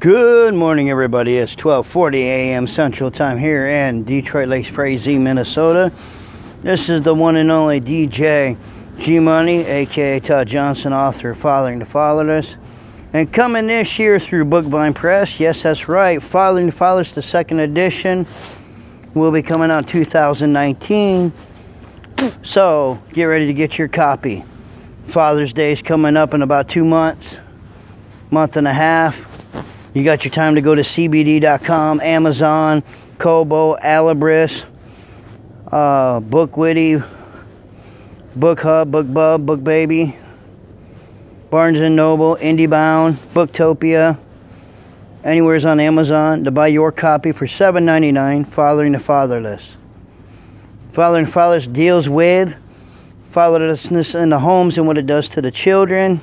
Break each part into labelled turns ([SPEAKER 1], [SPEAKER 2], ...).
[SPEAKER 1] Good morning, everybody. It's 12:40 a.m. Central Time here in Detroit Lakes Frazee, Minnesota. This is the one and only DJ G Money, aka Todd Johnson, author of Fathering the Fatherless, and coming this year through Bookvine Press. Yes, that's right. Fathering the Fatherless, the second edition, will be coming out 2019. So get ready to get your copy. Father's Day is coming up in about two months, month and a half. You got your time to go to CBD.com, Amazon, Kobo, Alibris, uh, Bookwitty, Book Hub, BookBub, Book Baby, Barnes and Noble, IndieBound, Booktopia, anywhere's on Amazon to buy your copy for $7.99, Fathering the Fatherless. Fathering the Fatherless deals with fatherlessness in the homes and what it does to the children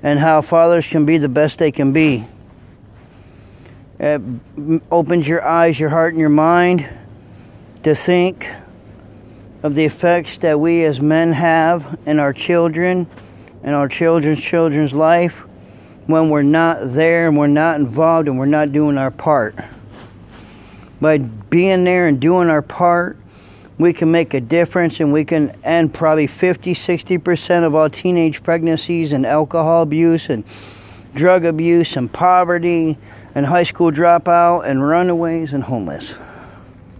[SPEAKER 1] and how fathers can be the best they can be. Uh, it opens your eyes, your heart, and your mind to think of the effects that we as men have in our children and our children's children's life when we're not there and we're not involved and we're not doing our part. By being there and doing our part, we can make a difference and we can end probably 50 60% of all teenage pregnancies and alcohol abuse and drug abuse and poverty and high school dropout and runaways and homeless.